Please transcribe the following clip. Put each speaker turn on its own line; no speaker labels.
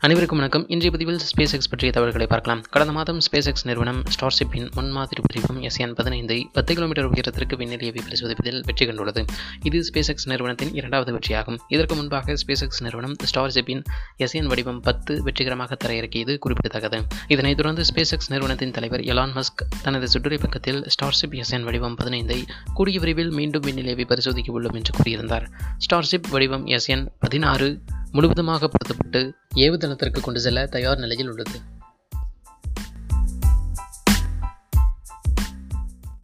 அனைவருக்கும் வணக்கம். இன்றைய பதிவில் ஸ்பேஸ் எக்ஸ் பற்றிய தகவல்களை பார்க்கலாம். கடந்த மாதம் ஸ்பேஸ் எக்ஸ் நிறுவனம் ஸ்டார்ஷிப்பின் முன்மாதிரி பிரிவும் எஸ்என் பதினைந்தை பத்து கிலோமீட்டர் உயரத்திற்கு விண்ணிலையை பரிசோதிப்பதில் வெற்றி கண்டுள்ளது. இது ஸ்பேஸ் எக்ஸ் நிறுவனத்தின் இரண்டாவது வெற்றியாகும். இதற்கு முன்பாக ஸ்பேஸ் எக்ஸ் நிறுவனம் ஸ்டார்ஷிப்பின் எஸ்என் வடிவம் பத்து வெற்றிகரமாக தரையிறக்கியது குறிப்பிடத்தக்கது. இதனைத் தொடர்ந்து ஸ்பேஸ் எக்ஸ் நிறுவனத்தின் தலைவர் எலான் மஸ்க் தனது சுற்றுரை பக்கத்தில் ஸ்டார்ஷிப் எஸ்என் வடிவம் பதினைந்தை கூடிய விரைவில் மீண்டும் விண்ணிலையை பரிசோதிக்க உள்ளோம் என்று கூறியிருந்தார். ஸ்டார்ஷிப் வடிவம் எஸ்என் பதினாறு முழுவதுமாக பொருத்தப்பட்டு ஏவுதளத்திற்கு கொண்டு செல்ல தயார் நிலையில் உள்ளது.